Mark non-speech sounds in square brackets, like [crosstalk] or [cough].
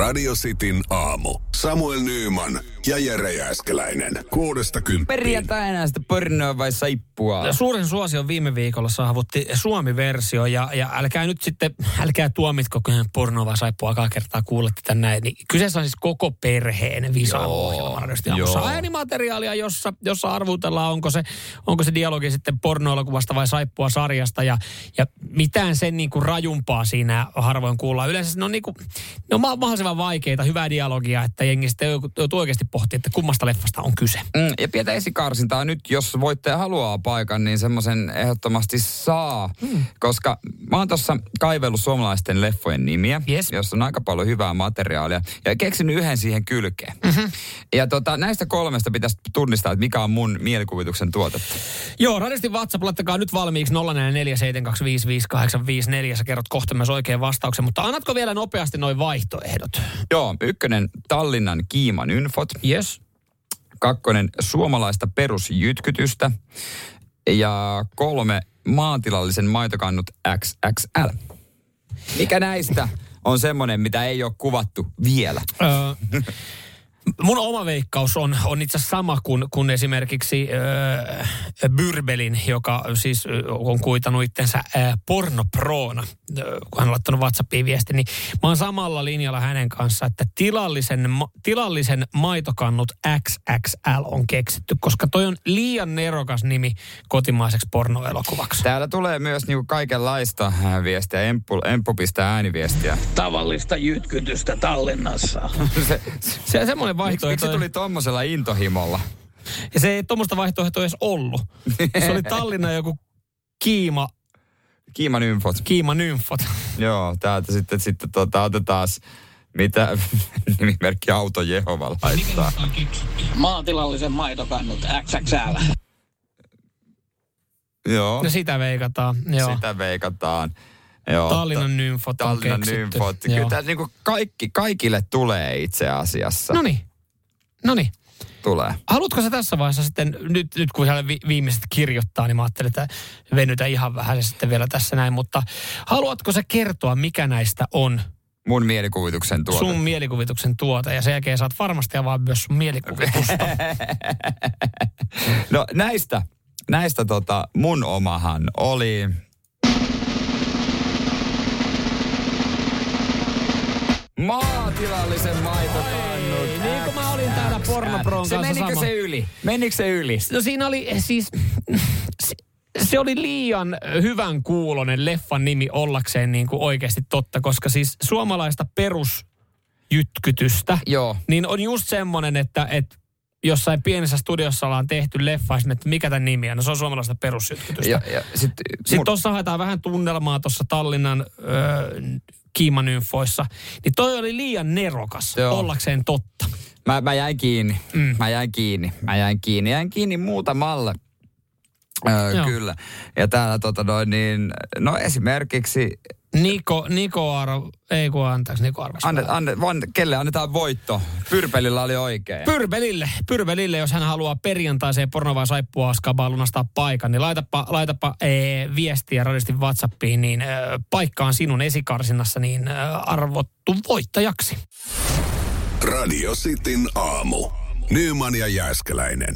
Radio Cityn aamu. Samuel Nyyman ja Jere Jääskeläinen. Kuudesta kymppiin. Perjantaina sitä pornoa vai saippua? Suurin suosio viime viikolla saavutti Suomi-versio ja, ja älkää nyt sitten, [laughs] älkää tuomitko pornoa vai saippua aika kertaa kuulette tän näin. Niin kyseessä on siis koko perheen visa-ohjelma. joo. Äänimateriaalia, jossa, jossa arvutellaan, onko se, onko se dialogi sitten pornoelokuvasta vai saippua sarjasta ja, ja mitään sen niin kuin rajumpaa siinä harvoin kuullaan. Yleensä ne on, niin kuin, ne on ma- mahdollisimman vaikeita, hyvää dialogia, että jengi sitten joutuu oikeasti pohtimaan, että kummasta leffasta on kyse. Mm, ja pientä esikarsintaa nyt, jos voitte haluaa paikan, niin semmoisen ehdottomasti saa. Mm. Koska mä oon tuossa kaivellut suomalaisten leffojen nimiä, Yes. jossa on aika paljon hyvää materiaalia. Ja keksinyt yhden siihen kylkeen. Mm-hmm. Ja tota, näistä kolmesta pitäisi tunnistaa, että mikä on mun mielikuvituksen tuotetta. Joo, radisti WhatsApp, laittakaa nyt valmiiksi 0447255854. Sä kerrot kohta myös oikean vastauksen, mutta annatko vielä nopeasti noin vaihtoehdot? Joo, ykkönen Tallinnan Kiiman Ynfot. Yes. Kakkonen suomalaista perusjytkytystä. Ja kolme maatilallisen maitokannut XXL. Mikä näistä on semmoinen, mitä ei ole kuvattu vielä? Öö, [laughs] mun oma veikkaus on, on itse asiassa sama kuin, kuin esimerkiksi öö, Byrbelin, joka siis on kuitannut itsensä öö, pornoproona, öö, kun hän on laittanut WhatsAppiin viesti, niin mä oon samalla linjalla hänen kanssa, että tilallisen, ma- tilallisen maitokannut XXL on keksitty, koska toi on liian nerokas nimi kotimaiseksi pornoelokuvaksi. Täällä tulee myös niinku kaikenlaista äh, viestiä. Emppu, Emppu pistää ääniviestiä. tavallista jytkytystä Tallinnassa. [laughs] se, Se on semmoinen miksi, miksi vaihtoehto. se tuli tommosella intohimolla? Ja se ei tuommoista vaihtoehtoa edes ollut. Se oli Tallinnan joku kiima, Kiiman Ynfot. kiima nymfot. Joo, täältä sitten, sitten tota, otetaan mitä [laughs] nimimerkki Auto Jehova laittaa. Maatilallisen maitokannut XXL. Joo, No sitä veikataan. Joo. sitä veikataan. Joo, Tallinnan nymfot on Tallinnan nymfot. Kyllä tämä niinku kaikki, kaikille tulee itse asiassa. No niin. No niin. Tulee. Haluatko sä tässä vaiheessa sitten, nyt, nyt kun siellä vi, viimeiset kirjoittaa, niin mä ajattelin, että venytä ihan vähän sitten vielä tässä näin, mutta haluatko sä kertoa, mikä näistä on Mun mielikuvituksen tuote. sun mielikuvituksen tuote, ja sen jälkeen saat varmasti avaa myös sun mielikuvitusta. [laughs] No näistä, näistä tota, mun omahan oli... Maatilallisen maitokannut. niin kuin mä olin täällä. Pornopron se kanssa menikö sama. se yli? Menikö se yli? No siinä oli siis, se, se oli liian hyvän kuulonen leffan nimi ollakseen niin kuin oikeasti totta, koska siis suomalaista perusjytkytystä, Joo. niin on just semmoinen, että, että jossain pienessä studiossa ollaan tehty leffa, sitten, että mikä tämän nimi on, no se on suomalaista perusjytkytystä. Ja, ja sit, Sitten mun- tuossa haetaan vähän tunnelmaa tuossa Tallinnan öö, kiimanynfoissa. Niin toi oli liian nerokas Joo. ollakseen totta. Mä, mä jäin kiinni. Mm. Mm. Mä jäin kiinni. Mä jäin kiinni. Jäin kiinni muutamalle. Öö, Joo. kyllä. Ja täällä tota noin niin, no esimerkiksi, Niko, Niko Aro, ei kun anteeksi, Niko Arvas. anne, anne, van, kelle annetaan voitto? Pyrpelillä oli oikein. Pyrbelille, Pyrbelille, jos hän haluaa perjantaiseen pornovaa saippua skabaa lunastaa paikan, niin laitapa, laitapa ee, viestiä radistin WhatsAppiin, niin ee, paikka on sinun esikarsinnassa, niin ee, arvottu voittajaksi. Radio Cityn aamu. Nyman ja Jääskeläinen.